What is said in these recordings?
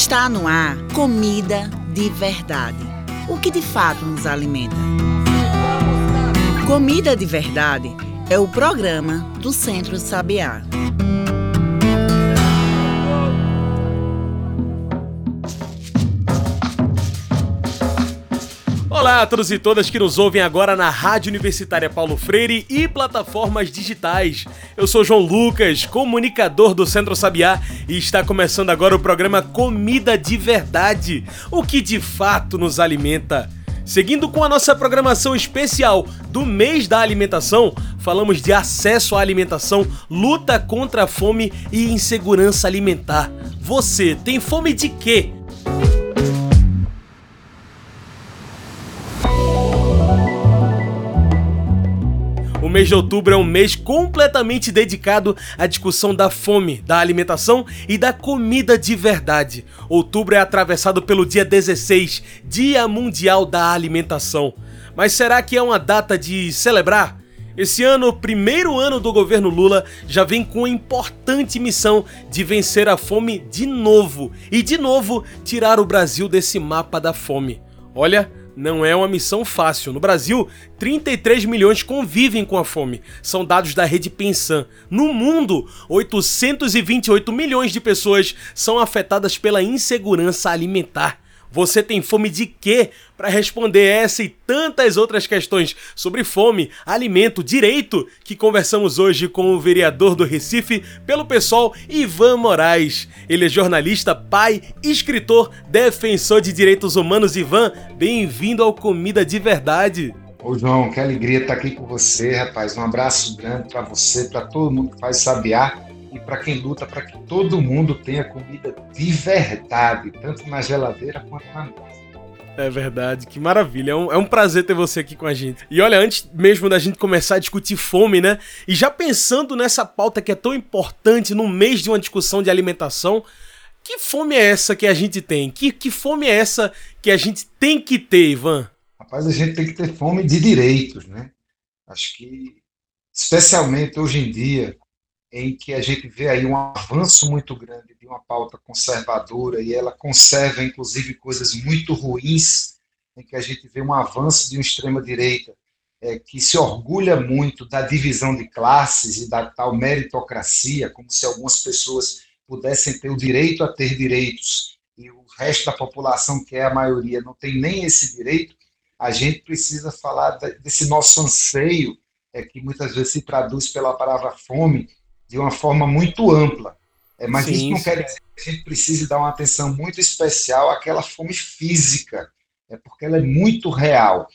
Está no ar comida de verdade. O que de fato nos alimenta. Comida de Verdade é o programa do Centro Sabiá. Olá a todos e todas que nos ouvem agora na Rádio Universitária Paulo Freire e plataformas digitais. Eu sou João Lucas, comunicador do Centro Sabiá, e está começando agora o programa Comida de Verdade, o que de fato nos alimenta. Seguindo com a nossa programação especial do mês da alimentação, falamos de acesso à alimentação, luta contra a fome e insegurança alimentar. Você tem fome de quê? Mês de outubro é um mês completamente dedicado à discussão da fome, da alimentação e da comida de verdade. Outubro é atravessado pelo dia 16, Dia Mundial da Alimentação. Mas será que é uma data de celebrar? Esse ano, primeiro ano do governo Lula, já vem com a importante missão de vencer a fome de novo e de novo tirar o Brasil desse mapa da fome. Olha, não é uma missão fácil. No Brasil, 33 milhões convivem com a fome. São dados da rede Pensan. No mundo, 828 milhões de pessoas são afetadas pela insegurança alimentar. Você tem fome de quê? Para responder essa e tantas outras questões sobre fome, alimento, direito, que conversamos hoje com o vereador do Recife pelo pessoal Ivan Moraes. Ele é jornalista, pai, escritor, defensor de direitos humanos. Ivan, bem-vindo ao Comida de Verdade. Ô João, que alegria estar aqui com você, rapaz. Um abraço grande para você, para todo mundo que faz sabiar e para quem luta para que todo mundo tenha comida de verdade, tanto na geladeira quanto na mesa. É verdade, que maravilha. É um, é um, prazer ter você aqui com a gente. E olha, antes mesmo da gente começar a discutir fome, né? E já pensando nessa pauta que é tão importante no mês de uma discussão de alimentação, que fome é essa que a gente tem? Que, que fome é essa que a gente tem que ter, Ivan? Rapaz, a gente tem que ter fome de direitos, né? Acho que, especialmente hoje em dia, em que a gente vê aí um avanço muito grande de uma pauta conservadora e ela conserva inclusive coisas muito ruins, em que a gente vê um avanço de uma extrema direita é, que se orgulha muito da divisão de classes e da tal meritocracia, como se algumas pessoas pudessem ter o direito a ter direitos e o resto da população, que é a maioria, não tem nem esse direito, a gente precisa falar desse nosso anseio, é, que muitas vezes se traduz pela palavra fome, de uma forma muito ampla. É, mas sim, isso não sim. quer dizer que a gente precise dar uma atenção muito especial àquela fome física, é porque ela é muito real.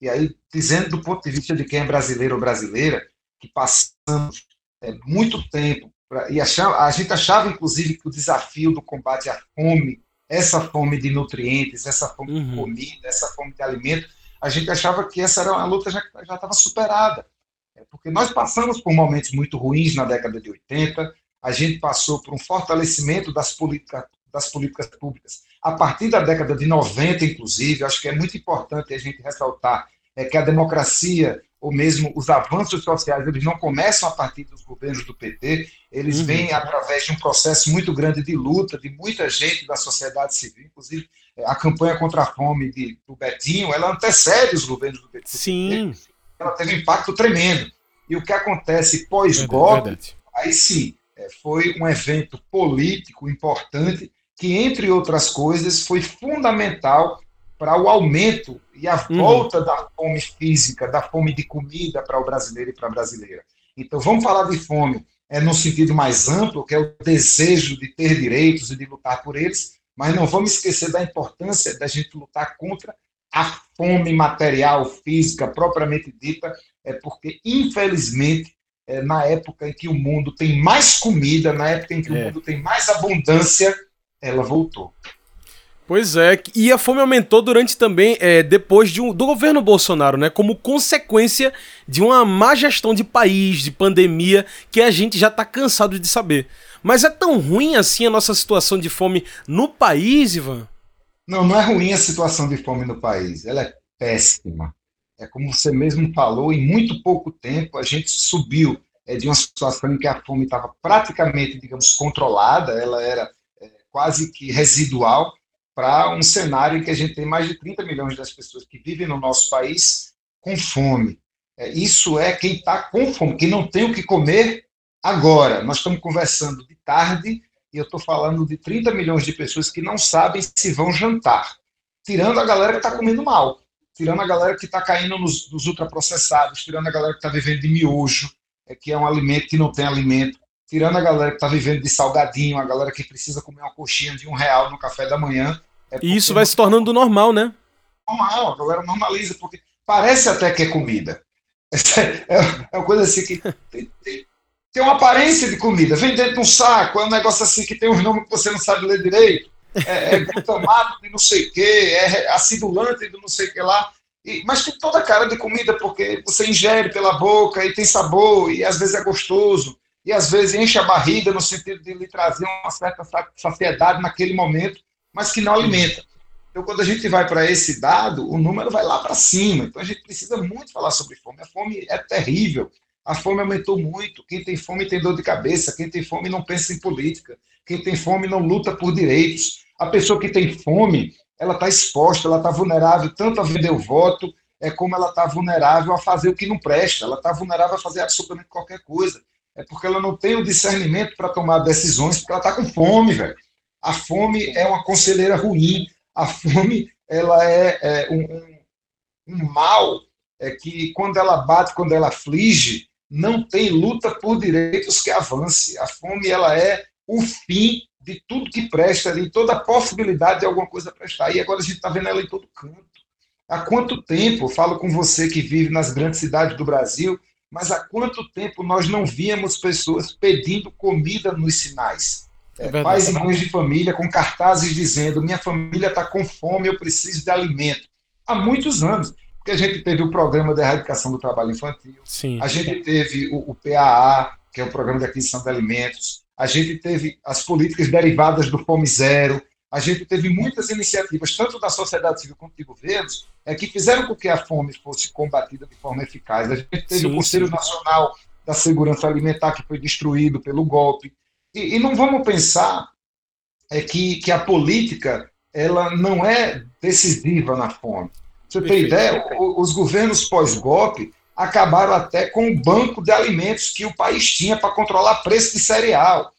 E aí, dizendo do ponto de vista de quem é brasileiro ou brasileira, que passamos é, muito tempo, pra, e achava, a gente achava, inclusive, que o desafio do combate à fome, essa fome de nutrientes, essa fome uhum. de comida, essa fome de alimento, a gente achava que essa era uma luta já estava superada. É porque nós passamos por momentos muito ruins na década de 80, a gente passou por um fortalecimento das, política, das políticas públicas a partir da década de 90, inclusive. Acho que é muito importante a gente ressaltar é, que a democracia, ou mesmo os avanços sociais, eles não começam a partir dos governos do PT, eles uhum. vêm através de um processo muito grande de luta de muita gente da sociedade civil, inclusive é, a campanha contra a fome de, do Betinho, ela antecede os governos do PT. Sim ela teve um impacto tremendo. E o que acontece pós-golpe, aí sim, é, foi um evento político importante que, entre outras coisas, foi fundamental para o aumento e a uhum. volta uhum. da fome física, da fome de comida para o brasileiro e para a brasileira. Então, vamos falar de fome é, no sentido mais amplo, que é o desejo de ter direitos e de lutar por eles, mas não vamos esquecer da importância da gente lutar contra a fome material, física, propriamente dita, é porque, infelizmente, é, na época em que o mundo tem mais comida, na época em que é. o mundo tem mais abundância, ela voltou. Pois é, e a fome aumentou durante também, é, depois de um, do governo Bolsonaro, né? Como consequência de uma má gestão de país, de pandemia, que a gente já tá cansado de saber. Mas é tão ruim assim a nossa situação de fome no país, Ivan? Não, não é ruim a situação de fome no país, ela é péssima. É como você mesmo falou, em muito pouco tempo a gente subiu é, de uma situação em que a fome estava praticamente, digamos, controlada, ela era é, quase que residual para um cenário em que a gente tem mais de 30 milhões das pessoas que vivem no nosso país com fome. É, isso é quem está com fome, quem não tem o que comer agora. Nós estamos conversando de tarde e eu estou falando de 30 milhões de pessoas que não sabem se vão jantar, tirando a galera que está comendo mal, tirando a galera que está caindo nos, nos, ultraprocessados, tirando a galera que está vivendo de miojo, é, que é um alimento que não tem alimento, tirando a galera que está vivendo de salgadinho, a galera que precisa comer uma coxinha de um real no café da manhã. É e isso vai se tornando normal, né? Normal, a galera normaliza, porque parece até que é comida. É, é uma coisa assim que tem, tem, tem, uma aparência de comida. Vem dentro de um saco, é um negócio assim que tem uns nomes que você não sabe ler direito. É, é glutamato de não sei o quê, é acidulante de não sei o que lá. E, mas tem toda a cara de comida, porque você ingere pela boca e tem sabor, e às vezes é gostoso e às vezes enche a barriga no sentido de lhe trazer uma certa saciedade naquele momento, mas que não alimenta. Então, quando a gente vai para esse dado, o número vai lá para cima. Então, a gente precisa muito falar sobre fome. A fome é terrível. A fome aumentou muito. Quem tem fome tem dor de cabeça. Quem tem fome não pensa em política. Quem tem fome não luta por direitos. A pessoa que tem fome, ela está exposta, ela está vulnerável tanto a vender o voto, é como ela está vulnerável a fazer o que não presta. Ela está vulnerável a fazer absolutamente qualquer coisa é porque ela não tem o discernimento para tomar decisões, porque ela está com fome, velho. A fome é uma conselheira ruim. A fome ela é, é um, um, um, mal é que, quando ela bate, quando ela aflige, não tem luta por direitos que avance. A fome ela é o fim de tudo que presta, de toda a possibilidade de alguma coisa prestar. E agora a gente está vendo ela em todo canto. Há quanto tempo, falo com você que vive nas grandes cidades do Brasil, mas há quanto tempo nós não víamos pessoas pedindo comida nos sinais? É, é pais e mães de família com cartazes dizendo: minha família está com fome, eu preciso de alimento. Há muitos anos, porque a gente teve o programa de erradicação do trabalho infantil, Sim. a gente teve o, o PAA, que é o programa de aquisição de alimentos, a gente teve as políticas derivadas do Fome Zero, a gente teve muitas iniciativas, tanto da sociedade civil quanto de governos, é, que fizeram com que a fome fosse combatida de forma eficaz. A gente teve sim, o Conselho sim. Nacional da Segurança Alimentar, que foi destruído pelo golpe. E, e não vamos pensar é, que, que a política ela não é decisiva na fome. Você tem ideia? Os governos pós-golpe acabaram até com o banco de alimentos que o país tinha para controlar preço de cereal.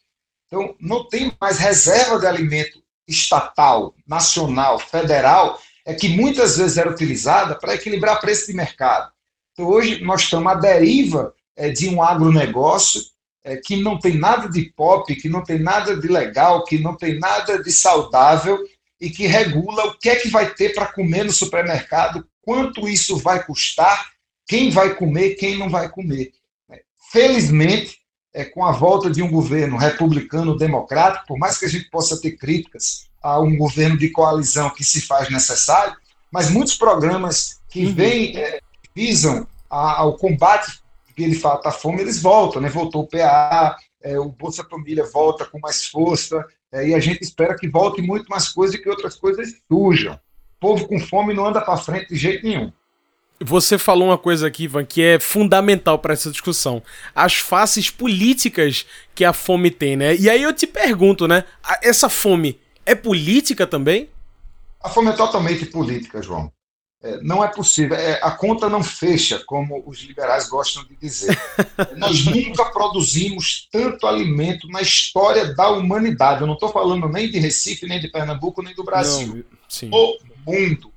Então, não tem mais reserva de alimento estatal, nacional, federal, é que muitas vezes era utilizada para equilibrar preço de mercado. Então, hoje nós estamos à deriva é, de um agronegócio é, que não tem nada de pop, que não tem nada de legal, que não tem nada de saudável e que regula o que é que vai ter para comer no supermercado, quanto isso vai custar, quem vai comer, quem não vai comer. Felizmente, é, com a volta de um governo republicano democrático, por mais que a gente possa ter críticas a um governo de coalizão que se faz necessário, mas muitos programas que uhum. vêm, é, visam a, ao combate que ele fala da fome, eles voltam, né? Voltou o PA, é, o Bolsa Família volta com mais força, é, e a gente espera que volte muito mais coisas e que outras coisas surjam. O povo com fome não anda para frente de jeito nenhum. Você falou uma coisa aqui, Ivan, que é fundamental para essa discussão. As faces políticas que a fome tem, né? E aí eu te pergunto, né? Essa fome é política também? A fome é totalmente política, João. É, não é possível. É, a conta não fecha, como os liberais gostam de dizer. Nós nunca produzimos tanto alimento na história da humanidade. Eu não estou falando nem de Recife, nem de Pernambuco, nem do Brasil. Não, o mundo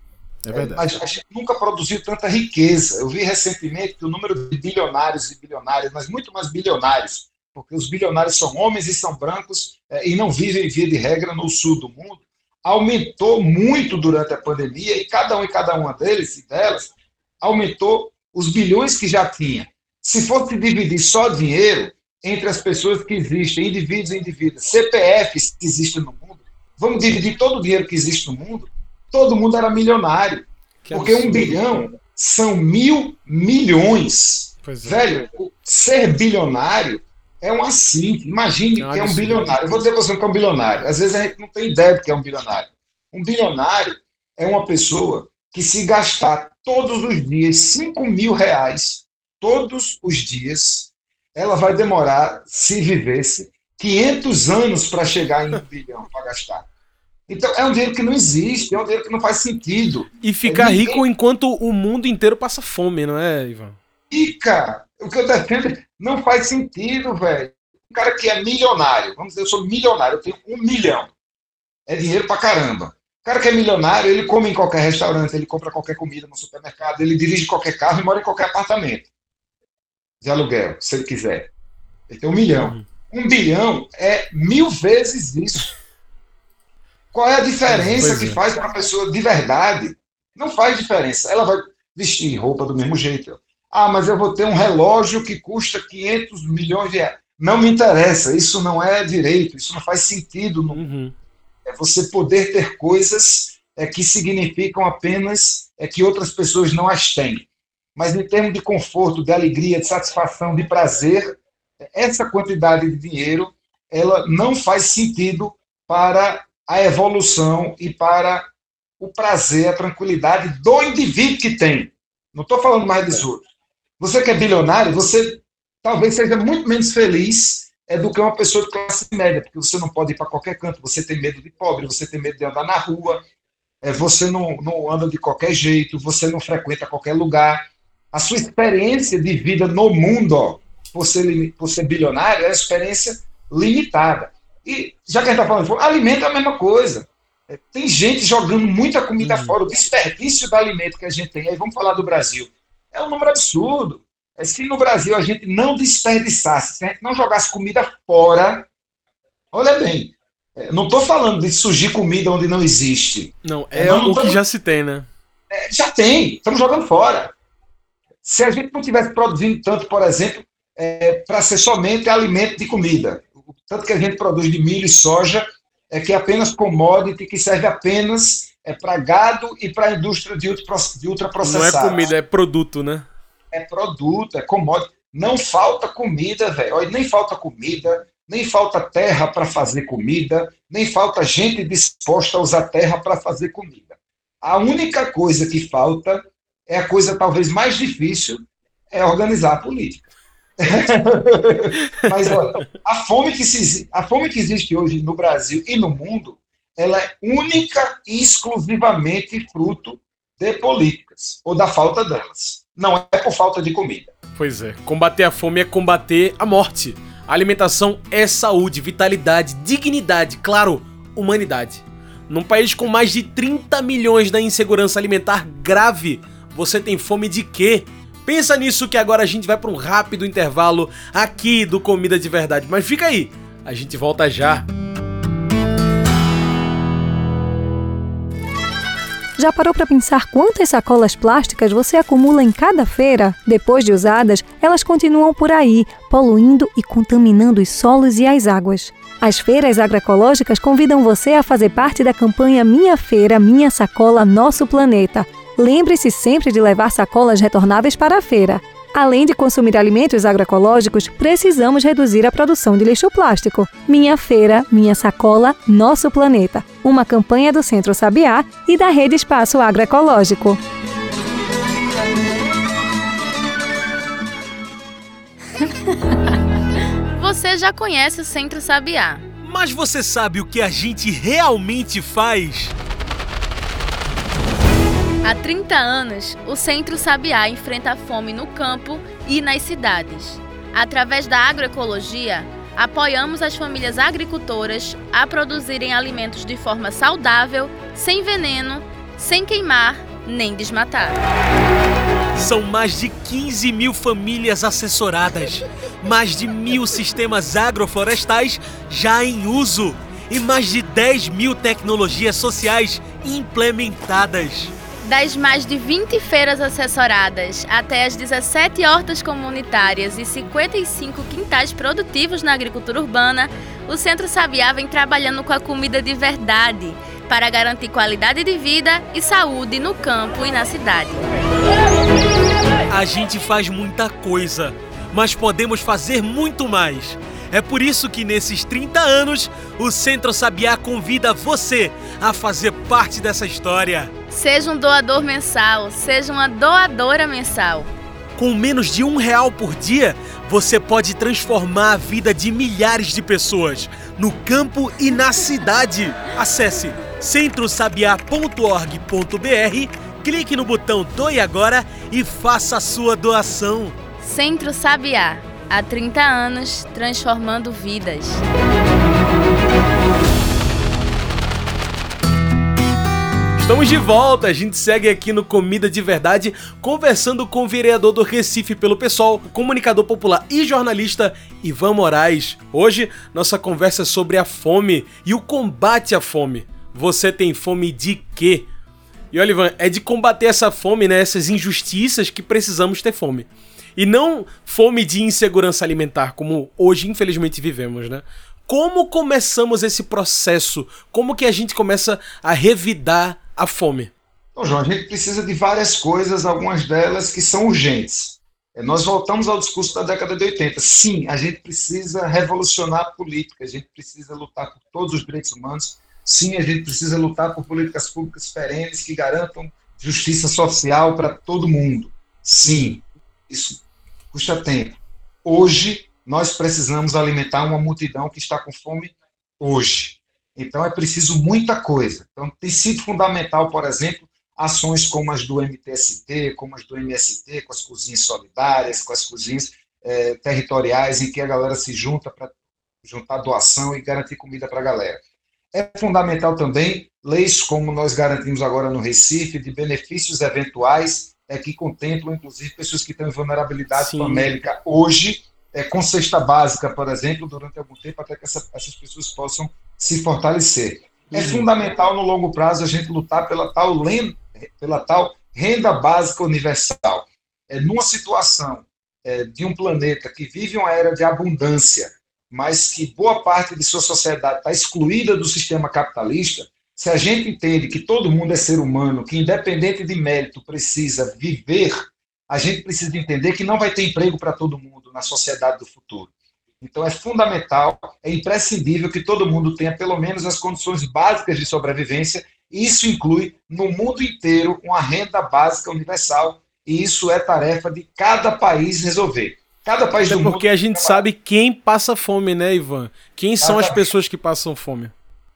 é verdade. Mas a gente nunca produziu tanta riqueza. Eu vi recentemente que o número de bilionários e bilionárias, mas muito mais bilionários, porque os bilionários são homens e são brancos é, e não vivem, via de regra, no sul do mundo, aumentou muito durante a pandemia e cada um e cada uma deles e delas aumentou os bilhões que já tinha. Se fosse dividir só dinheiro entre as pessoas que existem, indivíduos e indivíduos, CPFs que existem no mundo, vamos dividir todo o dinheiro que existe no mundo, todo mundo era milionário. Que porque absurdo. um bilhão são mil milhões. É. Velho, ser bilionário é um assim. Imagine que é, que é um bilionário. Eu vou dizer para você que é um bilionário. Às vezes a gente não tem ideia do que é um bilionário. Um bilionário é uma pessoa que se gastar todos os dias 5 mil reais, todos os dias, ela vai demorar, se vivesse, 500 anos para chegar em um bilhão para gastar. Então, é um dinheiro que não existe, é um dinheiro que não faz sentido. E ficar é, rico enquanto o mundo inteiro passa fome, não é, Ivan? Fica! O que eu defendo não faz sentido, velho. Um cara que é milionário, vamos dizer, eu sou milionário, eu tenho um milhão. É dinheiro pra caramba. O cara que é milionário, ele come em qualquer restaurante, ele compra qualquer comida no supermercado, ele dirige qualquer carro e mora em qualquer apartamento. De aluguel, se ele quiser. Ele tem um milhão. Uhum. Um bilhão é mil vezes isso. Qual é a diferença pois que é. faz para uma pessoa de verdade? Não faz diferença. Ela vai vestir roupa do mesmo jeito. Ah, mas eu vou ter um relógio que custa 500 milhões de reais. Não me interessa, isso não é direito, isso não faz sentido. Uhum. É você poder ter coisas é, que significam apenas é, que outras pessoas não as têm. Mas em termos de conforto, de alegria, de satisfação, de prazer, essa quantidade de dinheiro ela não faz sentido para a evolução e para o prazer, a tranquilidade do indivíduo que tem. Não estou falando mais dos outros. Você que é bilionário, você talvez seja muito menos feliz é, do que uma pessoa de classe média, porque você não pode ir para qualquer canto, você tem medo de pobre, você tem medo de andar na rua, é, você não, não anda de qualquer jeito, você não frequenta qualquer lugar. A sua experiência de vida no mundo, ó, por, ser, por ser bilionário, é uma experiência limitada. E já que a gente está falando, alimento é a mesma coisa. É, tem gente jogando muita comida uhum. fora, o desperdício do alimento que a gente tem. Aí vamos falar do Brasil é um número absurdo. É, se no Brasil a gente não desperdiçasse, se a gente não jogasse comida fora, olha bem, é, não estou falando de surgir comida onde não existe. Não, é, é o que já se tem, né? É, já tem, estamos jogando fora. Se a gente não tivesse produzindo tanto, por exemplo, é, para ser somente alimento de comida, o tanto que a gente produz de milho e soja, é que é apenas commodity, que serve apenas é para gado e para a indústria de, ultraprocessados. Não é comida, é produto, né? É produto, é commodity. Não falta comida, velho. Nem falta comida, nem falta terra para fazer comida, nem falta gente disposta a usar terra para fazer comida. A única coisa que falta é a coisa talvez mais difícil, é organizar a política. Mas olha, a fome que se, a fome que existe hoje no Brasil e no mundo ela é única e exclusivamente fruto de políticas ou da falta delas. Não é por falta de comida. Pois é, combater a fome é combater a morte. A alimentação é saúde, vitalidade, dignidade, claro, humanidade. Num país com mais de 30 milhões da insegurança alimentar grave, você tem fome de quê? Pensa nisso que agora a gente vai para um rápido intervalo aqui do Comida de Verdade. Mas fica aí, a gente volta já. Já parou para pensar quantas sacolas plásticas você acumula em cada feira? Depois de usadas, elas continuam por aí, poluindo e contaminando os solos e as águas. As feiras agroecológicas convidam você a fazer parte da campanha Minha Feira, Minha Sacola, Nosso Planeta. Lembre-se sempre de levar sacolas retornáveis para a feira. Além de consumir alimentos agroecológicos, precisamos reduzir a produção de lixo plástico. Minha Feira, Minha Sacola, Nosso Planeta. Uma campanha do Centro Sabiá e da Rede Espaço Agroecológico. Você já conhece o Centro Sabiá. Mas você sabe o que a gente realmente faz? Há 30 anos, o Centro Sabiá enfrenta a fome no campo e nas cidades. Através da agroecologia, apoiamos as famílias agricultoras a produzirem alimentos de forma saudável, sem veneno, sem queimar nem desmatar. São mais de 15 mil famílias assessoradas, mais de mil sistemas agroflorestais já em uso e mais de 10 mil tecnologias sociais implementadas. Das mais de 20 feiras assessoradas até as 17 hortas comunitárias e 55 quintais produtivos na agricultura urbana, o Centro Sabiá vem trabalhando com a comida de verdade para garantir qualidade de vida e saúde no campo e na cidade. A gente faz muita coisa, mas podemos fazer muito mais. É por isso que nesses 30 anos, o Centro Sabiá convida você a fazer parte dessa história. Seja um doador mensal, seja uma doadora mensal. Com menos de um real por dia, você pode transformar a vida de milhares de pessoas, no campo e na cidade. Acesse centrosabiá.org.br, clique no botão Doe Agora e faça a sua doação. Centro Sabiá, há 30 anos transformando vidas. Estamos de volta, a gente segue aqui no Comida de Verdade, conversando com o vereador do Recife pelo PSOL, comunicador popular e jornalista Ivan Moraes. Hoje, nossa conversa é sobre a fome e o combate à fome. Você tem fome de quê? E olha, Ivan, é de combater essa fome, né, essas injustiças que precisamos ter fome. E não fome de insegurança alimentar, como hoje infelizmente vivemos, né? Como começamos esse processo? Como que a gente começa a revidar a fome? Então, João, a gente precisa de várias coisas, algumas delas que são urgentes. É, nós voltamos ao discurso da década de 80. Sim, a gente precisa revolucionar a política, a gente precisa lutar por todos os direitos humanos. Sim, a gente precisa lutar por políticas públicas perenes que garantam justiça social para todo mundo. Sim, isso custa tempo. Hoje, nós precisamos alimentar uma multidão que está com fome hoje. Então é preciso muita coisa. Então tem sido fundamental, por exemplo, ações como as do MTST, como as do MST, com as cozinhas solidárias, com as cozinhas é, territoriais, em que a galera se junta para juntar doação e garantir comida para a galera. É fundamental também leis como nós garantimos agora no Recife, de benefícios eventuais, é, que contemplam, inclusive, pessoas que têm vulnerabilidade famélica hoje, é, com cesta básica, por exemplo, durante algum tempo, até que essa, essas pessoas possam se fortalecer. É uhum. fundamental no longo prazo a gente lutar pela tal, pela tal renda básica universal. É, numa situação é, de um planeta que vive uma era de abundância, mas que boa parte de sua sociedade está excluída do sistema capitalista, se a gente entende que todo mundo é ser humano, que independente de mérito precisa viver, a gente precisa entender que não vai ter emprego para todo mundo na sociedade do futuro. Então é fundamental, é imprescindível que todo mundo tenha pelo menos as condições básicas de sobrevivência, e isso inclui no mundo inteiro uma renda básica universal, e isso é tarefa de cada país resolver. Cada país é do porque mundo a gente sabe quem passa fome, né, Ivan? Quem são as pessoas que passam fome?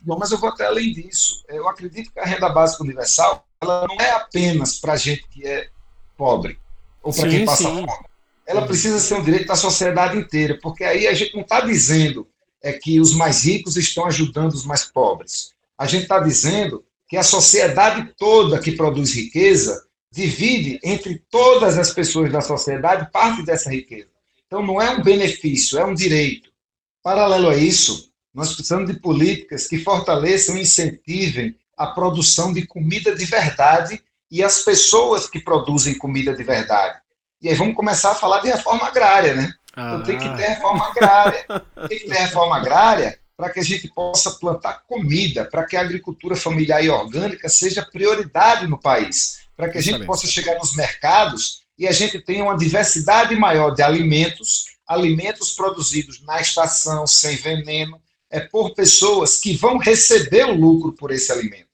Bom, mas eu vou até além disso. Eu acredito que a renda básica universal ela não é apenas para gente que é pobre ou para quem passa sim. fome ela uhum. precisa ser um direito da sociedade inteira, porque aí a gente não está dizendo é que os mais ricos estão ajudando os mais pobres. A gente está dizendo que a sociedade toda que produz riqueza divide entre todas as pessoas da sociedade parte dessa riqueza. Então não é um benefício, é um direito. Paralelo a isso, nós precisamos de políticas que fortaleçam e incentivem a produção de comida de verdade e as pessoas que produzem comida de verdade. E aí vamos começar a falar de reforma agrária, né? Ah. Então tem que ter reforma agrária. tem que ter reforma agrária para que a gente possa plantar comida, para que a agricultura familiar e orgânica seja prioridade no país, para que a gente possa chegar nos mercados e a gente tenha uma diversidade maior de alimentos, alimentos produzidos na estação, sem veneno, é por pessoas que vão receber o lucro por esse alimento.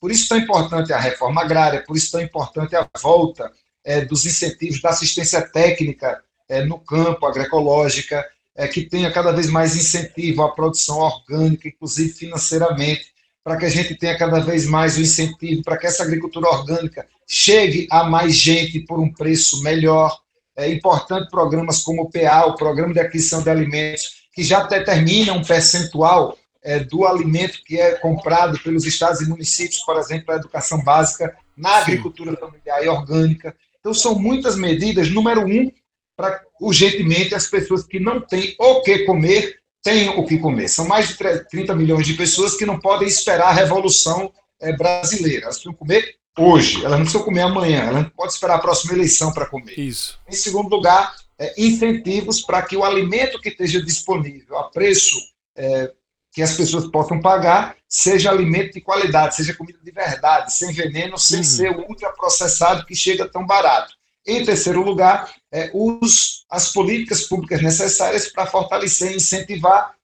Por isso tão importante a reforma agrária, por isso tão importante a volta é, dos incentivos da assistência técnica é, no campo, agroecológica, é, que tenha cada vez mais incentivo à produção orgânica, inclusive financeiramente, para que a gente tenha cada vez mais o incentivo para que essa agricultura orgânica chegue a mais gente por um preço melhor. É importante programas como o PA, o Programa de Aquisição de Alimentos, que já determina um percentual é, do alimento que é comprado pelos estados e municípios, por exemplo, a educação básica na agricultura familiar e orgânica. Então, são muitas medidas. Número um, para urgentemente as pessoas que não têm o que comer tenham o que comer. São mais de 30 milhões de pessoas que não podem esperar a revolução é, brasileira. Elas precisam comer hoje, elas não precisam comer amanhã, elas não podem esperar a próxima eleição para comer. Isso. Em segundo lugar, incentivos para que o alimento que esteja disponível a preço é, que as pessoas possam pagar seja alimento de qualidade, seja comida de verdade, sem veneno, sem uhum. ser ultraprocessado que chega tão barato. Em terceiro lugar, é, os, as políticas públicas necessárias para fortalecer e incentivar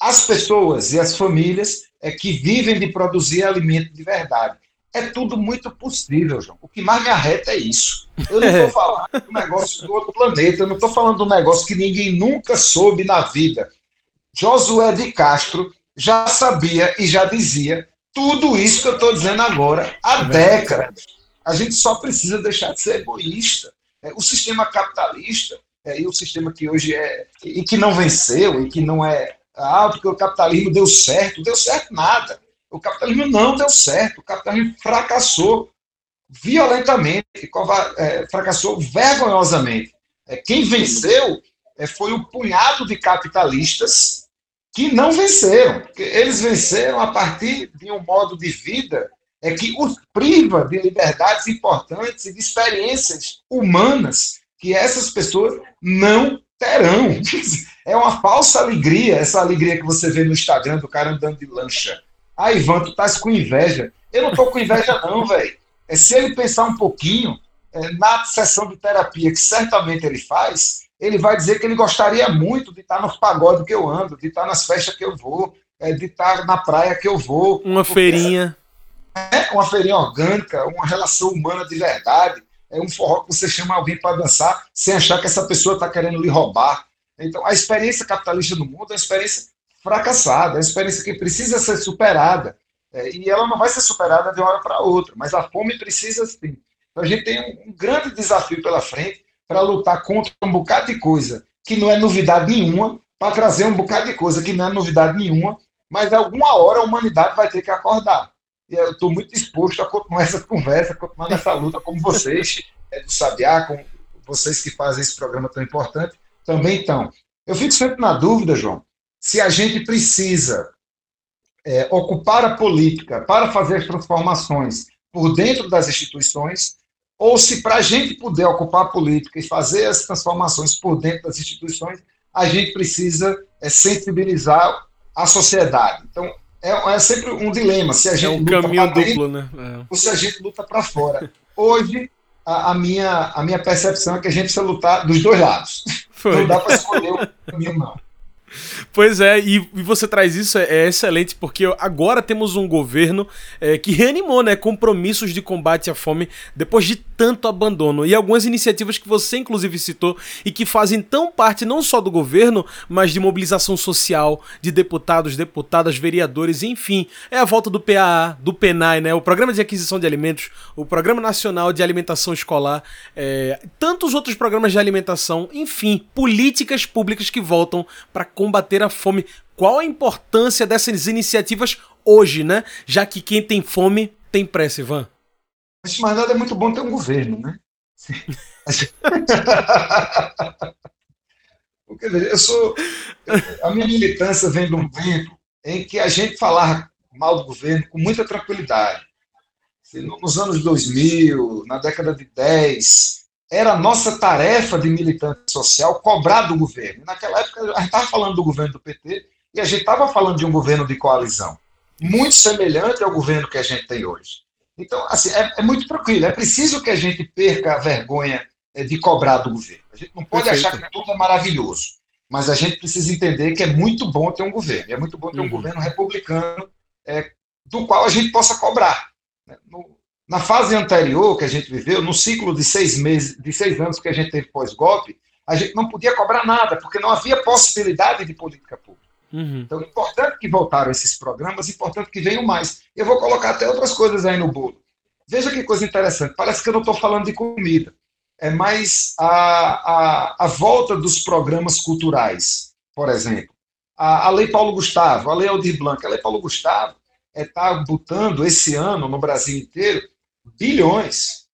as pessoas e as famílias é, que vivem de produzir alimento de verdade. É tudo muito possível, João. O que mais me arreta é isso. Eu não estou falando do negócio do outro planeta, eu não estou falando do negócio que ninguém nunca soube na vida. Josué de Castro já sabia e já dizia tudo isso que eu estou dizendo agora há é décadas. A gente só precisa deixar de ser egoísta. É, o sistema capitalista é, e o sistema que hoje é e que não venceu e que não é ah porque o capitalismo deu certo, deu certo nada. O capitalismo não deu certo, o capitalismo fracassou violentamente, é, fracassou vergonhosamente. É, quem venceu é, foi o punhado de capitalistas que não venceram. Eles venceram a partir de um modo de vida é que os priva de liberdades importantes e de experiências humanas que essas pessoas não terão. É uma falsa alegria, essa alegria que você vê no Instagram do cara andando de lancha. Ah, Ivan, tu estás com inveja. Eu não estou com inveja, não, velho. É se ele pensar um pouquinho é, na sessão de terapia, que certamente ele faz, ele vai dizer que ele gostaria muito de estar nos pagodes que eu ando, de estar nas festas que eu vou, é, de estar na praia que eu vou. Uma feirinha. É uma feirinha orgânica, uma relação humana de verdade. É um forró que você chama alguém para dançar sem achar que essa pessoa está querendo lhe roubar. Então, a experiência capitalista no mundo é uma experiência fracassada, é uma experiência que precisa ser superada. É, e ela não vai ser superada de uma hora para outra, mas a fome precisa sim. Então, a gente tem um, um grande desafio pela frente para lutar contra um bocado de coisa que não é novidade nenhuma, para trazer um bocado de coisa que não é novidade nenhuma, mas alguma hora a humanidade vai ter que acordar. E eu estou muito disposto a continuar essa conversa, continuar nessa luta, como vocês, é, do Sabiá, com vocês que fazem esse programa tão importante, também estão. Eu fico sempre na dúvida, João, se a gente precisa é, ocupar a política para fazer transformações por dentro das instituições, ou se para a gente poder ocupar a política e fazer as transformações por dentro das instituições, a gente precisa é, sensibilizar a sociedade. Então, é, é, sempre um dilema. Se a gente é um caminho duplo, dentro, né? É. Ou se a gente luta para fora. Hoje, a, a, minha, a minha percepção é que a gente precisa lutar dos dois lados. Foi. Não dá para escolher o caminho, não. Pois é, e, e, você traz isso, é, é, excelente, porque agora temos um governo é, que reanimou né, compromissos de combate à fome depois de tanto abandono. E algumas iniciativas que você, inclusive, citou e que fazem tão parte não só do governo, mas de mobilização social, de deputados, deputadas, vereadores, enfim. É a volta do PAA, do PENAI, né, o Programa de Aquisição de Alimentos, o Programa Nacional de Alimentação Escolar, é, tantos outros programas de alimentação, enfim, políticas públicas que voltam para combater a fome. Qual a importância dessas iniciativas hoje, né? Já que quem tem fome tem pressa, Ivan. Antes de mais nada, é muito bom ter um governo, né? Porque, eu sou. A minha militância vem de um tempo em que a gente falava mal do governo com muita tranquilidade. Nos anos 2000, na década de 10, era nossa tarefa de militante social cobrar do governo. Naquela época, a gente estava falando do governo do PT e a gente estava falando de um governo de coalizão, muito semelhante ao governo que a gente tem hoje. Então, assim, é, é muito tranquilo. É preciso que a gente perca a vergonha é, de cobrar do governo. A gente não pode Perfeito. achar que tudo é maravilhoso, mas a gente precisa entender que é muito bom ter um governo. É muito bom ter um uhum. governo republicano é, do qual a gente possa cobrar. Né? No, na fase anterior que a gente viveu, no ciclo de seis meses, de seis anos que a gente teve pós-golpe, a gente não podia cobrar nada, porque não havia possibilidade de política pública. Uhum. Então, importante que voltaram esses programas, importante que venham mais. Eu vou colocar até outras coisas aí no bolo. Veja que coisa interessante, parece que eu não estou falando de comida, é mais a, a, a volta dos programas culturais, por exemplo. A, a Lei Paulo Gustavo, a Lei Aldir Blanc, a Lei Paulo Gustavo está é, botando esse ano no Brasil inteiro bilhões.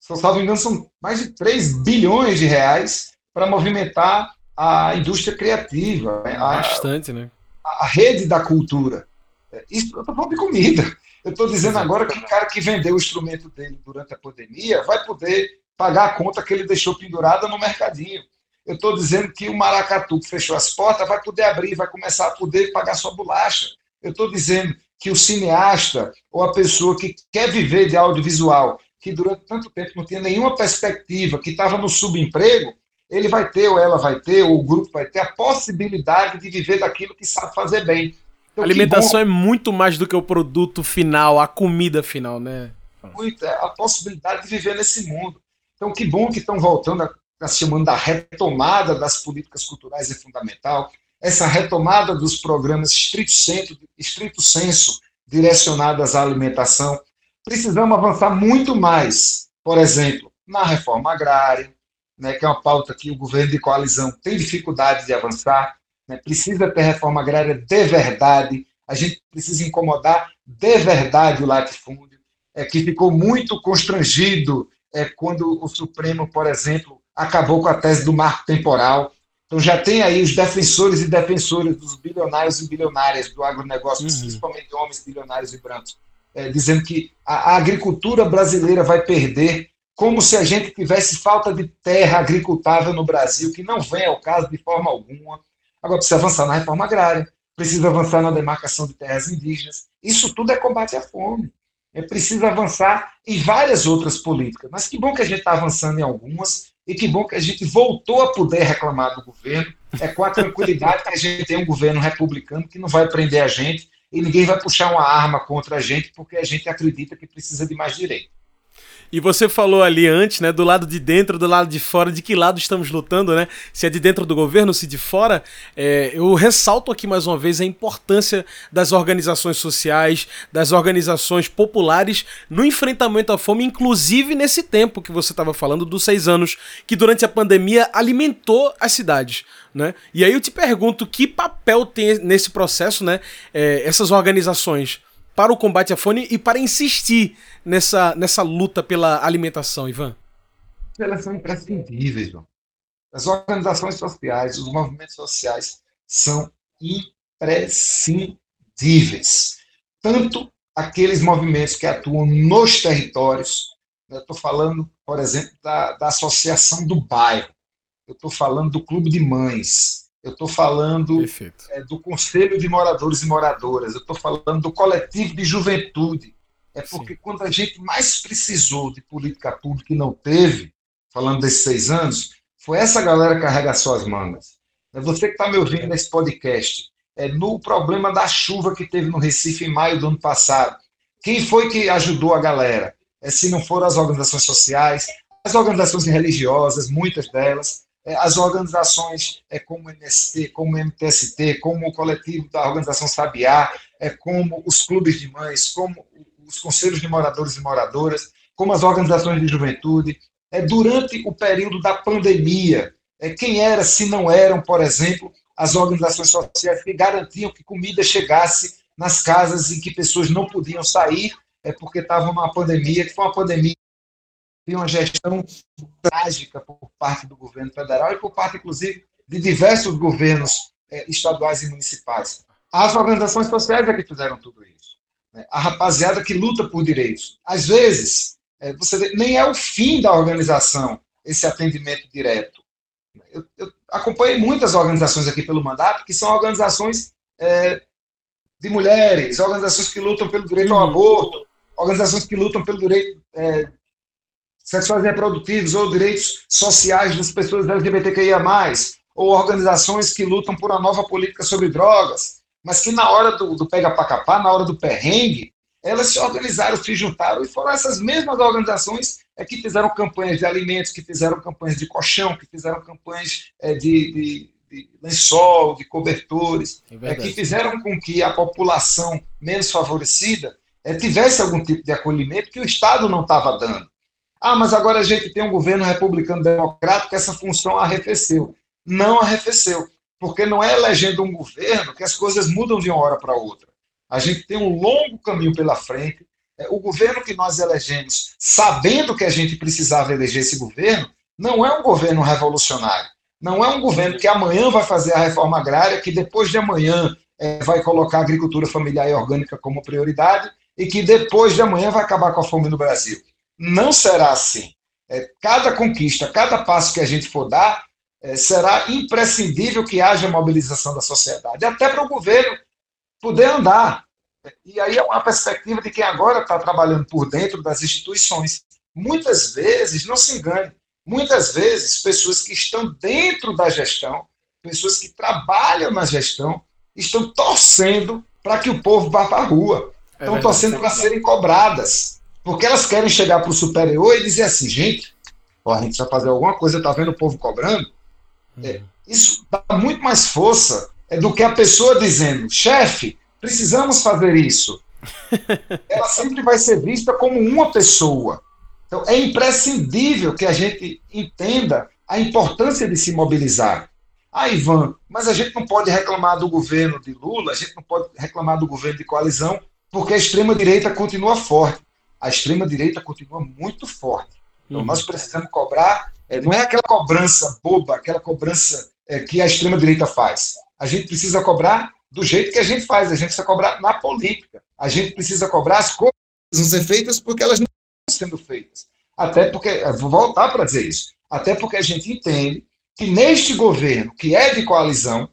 Se eu não me engano, são mais de 3 bilhões de reais para movimentar a indústria criativa. Né? A, Bastante, né? A, a rede da cultura. É, isso eu estou falando de comida. Eu estou dizendo agora que o cara que vendeu o instrumento dele durante a pandemia vai poder pagar a conta que ele deixou pendurada no mercadinho. Eu estou dizendo que o maracatu que fechou as portas vai poder abrir, vai começar a poder pagar sua bolacha. Eu estou dizendo que o cineasta ou a pessoa que quer viver de audiovisual, que durante tanto tempo não tinha nenhuma perspectiva, que estava no subemprego, ele vai ter, ou ela vai ter, ou o grupo vai ter a possibilidade de viver daquilo que sabe fazer bem. Então, a alimentação é muito mais do que o produto final, a comida final, né? Muito, é a possibilidade de viver nesse mundo. Então, que bom que estão voltando, a, se chamando da retomada das políticas culturais é fundamental. Essa retomada dos programas estrito, centro, estrito senso direcionadas à alimentação. Precisamos avançar muito mais, por exemplo, na reforma agrária, né, que é uma pauta que o governo de coalizão tem dificuldade de avançar. Né, precisa ter reforma agrária de verdade. A gente precisa incomodar de verdade o latifúndio, é, que ficou muito constrangido é, quando o Supremo, por exemplo, acabou com a tese do marco temporal. Então já tem aí os defensores e defensoras dos bilionários e bilionárias do agronegócio, uhum. principalmente homens bilionários e brancos, é, dizendo que a, a, agricultura brasileira vai perder, como se a gente tivesse falta de terra agricultável no Brasil, que não vem ao caso de forma alguma. Agora precisa avançar na reforma agrária, precisa avançar na demarcação de terras indígenas. Isso tudo é combate à fome. É preciso avançar em várias outras políticas. Mas que bom que a gente está avançando em algumas e que bom que a gente voltou a poder reclamar do governo. É com a tranquilidade que a gente tem um governo republicano que não vai prender a gente e ninguém vai puxar uma arma contra a gente porque a gente acredita que precisa de mais direito. E você falou ali antes, né, do lado de dentro, do lado de fora, de que lado estamos lutando, né? Se é de dentro do governo, se de fora. É, eu ressalto aqui mais uma vez a importância das organizações sociais, das organizações populares no enfrentamento à fome, inclusive nesse tempo que você estava falando dos seis anos, que durante a pandemia alimentou as cidades. Né? E aí eu te pergunto que papel tem nesse processo, né? É, essas organizações para o combate à fome e para insistir nessa, nessa luta pela alimentação, Ivan? Elas são imprescindíveis, João. As organizações sociais, os movimentos sociais são imprescindíveis. Tanto aqueles movimentos que atuam nos territórios, né? eu estou falando, por exemplo, da, da associação do bairro, eu estou falando do clube de mães, eu estou falando é, do Conselho de Moradores e Moradoras, eu estou falando do coletivo de juventude. É porque Sim. quando a gente mais precisou de política pública e não teve, falando desses seis anos, foi essa galera que carrega suas mangas. É você que está me ouvindo nesse podcast, é, no problema da chuva que teve no Recife em maio do ano passado, quem foi que ajudou a galera? É, se não foram as organizações sociais, as organizações religiosas, muitas delas, é, as organizações é, como o MST, como o MTST, como o coletivo da organização Sabiá, é, como os clubes de mães, como os conselhos de moradores e moradoras, como as organizações de juventude. É, durante o período da pandemia, é, quem era, se não eram, por exemplo, as organizações sociais que garantiam que comida chegasse nas casas em que pessoas não podiam sair, é porque estava numa pandemia, que foi uma pandemia tem uma gestão trágica por parte do governo federal e por parte, inclusive, de diversos governos eh, estaduais e municipais. As organizações sociais é que fizeram tudo isso. Né? A rapaziada que luta por direitos. Às vezes, eh, você vê, nem é o fim da organização esse atendimento direto. Eu, eu acompanhei muitas organizações aqui pelo mandato, que são organizações é, de mulheres, organizações que lutam pelo direito ao uhum. aborto, organizações que lutam pelo direito é, sexuais reprodutivos ou direitos sociais das pessoas LGBTQIA+, ou organizações que lutam por uma nova política sobre drogas, mas que na hora do, do pega para capar, na hora do perrengue, elas se organizaram, se juntaram, e foram essas mesmas organizações é, que fizeram campanhas de alimentos, que fizeram campanhas de colchão, que fizeram campanhas é, de, de, de, lençol, de cobertores, é, é que fizeram com que a população menos favorecida é, tivesse algum tipo de acolhimento que o Estado não estava dando. Ah, mas agora a gente tem um governo republicano democrático, essa função arrefeceu. Não arrefeceu, porque não é elegendo um governo que as coisas mudam de uma hora para outra. A gente tem um longo caminho pela frente. É, o governo que nós elegemos, sabendo que a gente precisava eleger esse governo, não é um governo revolucionário. Não é um governo que amanhã vai fazer a reforma agrária, que depois de amanhã é, vai colocar a agricultura familiar e orgânica como prioridade e que depois de amanhã vai acabar com a fome no Brasil. Não será assim. É, cada conquista, cada passo que a gente for dar, é, será imprescindível que haja mobilização da sociedade, até para o governo poder andar. E aí é uma perspectiva de quem agora está trabalhando por dentro das instituições. Muitas vezes, não se engane, muitas vezes pessoas que estão dentro da gestão, pessoas que trabalham na gestão, estão torcendo para que o povo vá para a rua. É Estão torcendo para serem cobradas. Porque elas querem chegar para o superior e dizer assim, gente, ó, a gente precisa fazer alguma coisa, tá vendo o povo cobrando? Hum. É, isso dá muito mais força é, do que a pessoa dizendo, chefe, precisamos fazer isso. Ela sempre vai ser vista como uma pessoa. Então, é imprescindível que a gente entenda a importância de se mobilizar. Ah, Ivan, mas a gente não pode reclamar do governo de Lula, a gente não pode reclamar do governo de coalizão, porque a extrema-direita continua forte. A extrema-direita continua muito forte. Então, uhum. nós precisamos cobrar, é, não é aquela cobrança boba, aquela cobrança é, que a extrema-direita faz. A gente precisa cobrar do jeito que a gente faz, a gente precisa cobrar na política. A gente precisa cobrar as coisas não ser feitas porque elas não estão sendo feitas. Até porque, vou voltar para dizer isso, até porque a gente entende que neste governo, que é de coalizão,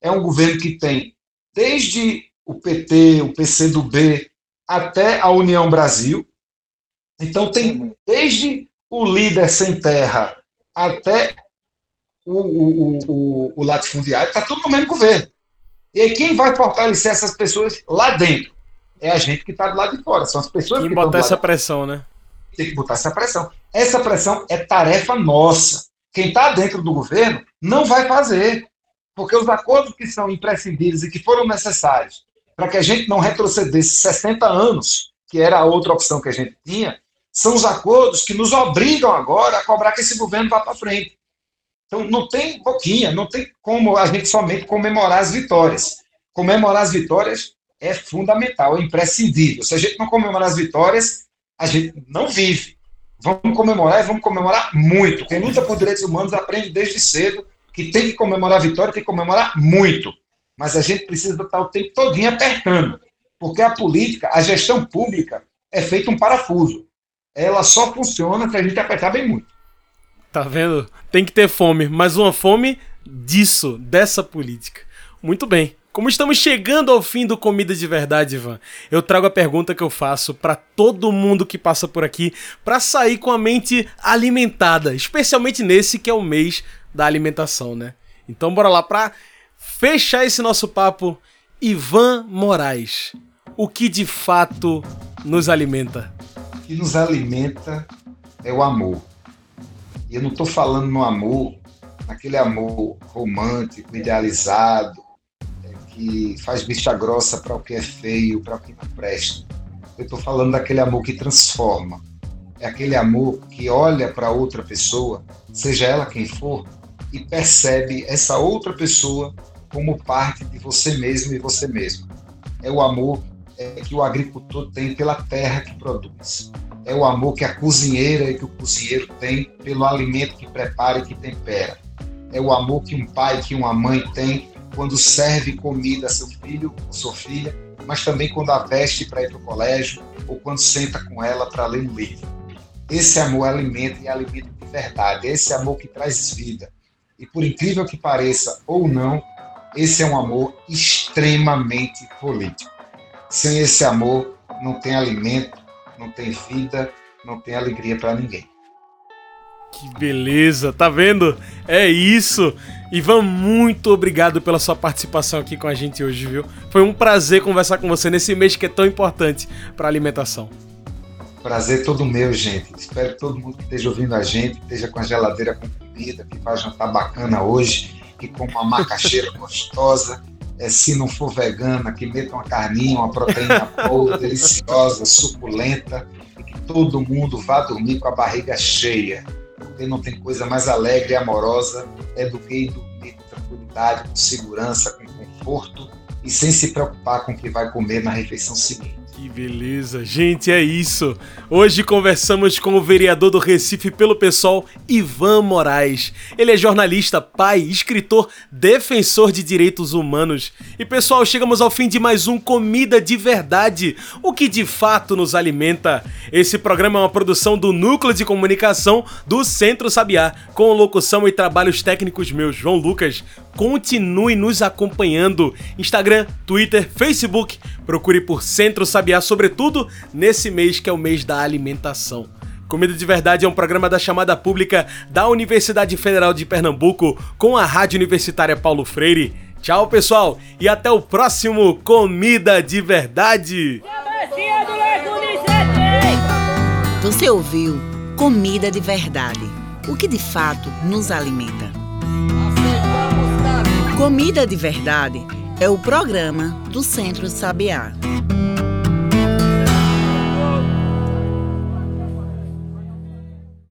é um governo que tem desde o PT, o PCdoB, até a União Brasil. Então tem desde o líder sem terra até o, o, o, o latifundiário, está tudo no mesmo governo. E aí quem vai fortalecer essas pessoas lá dentro? É a gente que está do lado de fora, são as pessoas quem que botar essa pressão, né? Tem que botar essa pressão. Essa pressão é tarefa nossa. Quem está dentro do governo não vai fazer, porque os acordos que são imprescindíveis e que foram necessários para que a gente não retrocedesse 60 anos, que era a outra opção que a gente tinha, são os acordos que nos obrigam agora a cobrar que esse governo vá para frente. Então, não tem boquinha, não tem como a gente somente comemorar as vitórias. Comemorar as vitórias é fundamental, é imprescindível. Se a gente não comemorar as vitórias, a gente não vive. Vamos comemorar e vamos comemorar muito. Quem luta por direitos humanos aprende desde cedo que tem que comemorar a vitória, tem que comemorar muito. Mas a gente precisa estar o tempo todinho apertando. Porque a política, a gestão pública, é feita um parafuso. Ela só funciona se a gente apertar bem muito. Tá vendo? Tem que ter fome, mas uma fome disso, dessa política. Muito bem. Como estamos chegando ao fim do Comida de Verdade, Ivan, eu trago a pergunta que eu faço para todo mundo que passa por aqui para sair com a mente alimentada, especialmente nesse que é o mês da alimentação, né? Então bora lá para fechar esse nosso papo. Ivan Moraes, o que de fato nos alimenta? Que nos alimenta é o amor. E eu não estou falando no amor, aquele amor romântico, idealizado, que faz vista grossa para o que é feio, para o que não presta. Eu estou falando daquele amor que transforma. É aquele amor que olha para outra pessoa, seja ela quem for, e percebe essa outra pessoa como parte de você mesmo e você mesmo. É o amor é, que o agricultor tem pela terra que produz. É o amor que a cozinheira e que o cozinheiro tem pelo alimento que prepara e que tempera. É o amor que um pai, que uma mãe tem quando serve comida a seu filho ou sua filha, mas também quando a veste para ir para o colégio ou quando senta com ela para ler um livro. Esse amor alimenta e alimenta de verdade, esse amor que traz vida. E por incrível que pareça ou não, esse é um amor extremamente político. Sem esse amor, não tem alimento, não tem vida, não tem alegria para ninguém. Que beleza, tá vendo? É isso. Ivan, muito obrigado pela sua participação aqui com a gente hoje, viu? Foi um prazer conversar com você nesse mês que é tão importante para a alimentação. Prazer todo meu, gente. Espero que todo mundo que esteja ouvindo a gente esteja com a geladeira com comida, que vai jantar bacana hoje, que coma uma macaxeira gostosa. É, se não for vegana, que meta uma carninha, uma proteína boa, deliciosa, suculenta, e que todo mundo vá dormir com a barriga cheia porque não tem coisa mais alegre e amorosa é do que ir dormir com tranquilidade, com segurança, com conforto e sem se preocupar com o que vai comer na refeição seguinte. Que beleza, gente, é isso. Hoje conversamos com o vereador do Recife pelo pessoal, Ivan Moraes. Ele é jornalista, pai, escritor, defensor de direitos humanos. E pessoal, chegamos ao fim de mais um Comida de Verdade, o que de fato nos alimenta. Esse programa é uma produção do Núcleo de Comunicação do Centro Sabiá, com locução e trabalhos técnicos meus, João Lucas. Continue nos acompanhando. Instagram, Twitter, Facebook. Procure por Centro Sabiá, bloguear, sobretudo nesse mês que é o mês da alimentação. Comida de Verdade é um programa da chamada pública da Universidade Federal de Pernambuco com a Rádio Universitária Paulo Freire. Tchau, pessoal, e até o próximo Comida de Verdade. Você ouviu Comida de Verdade. O que de fato nos alimenta? Comida de Verdade é o programa do Centro Sabiá.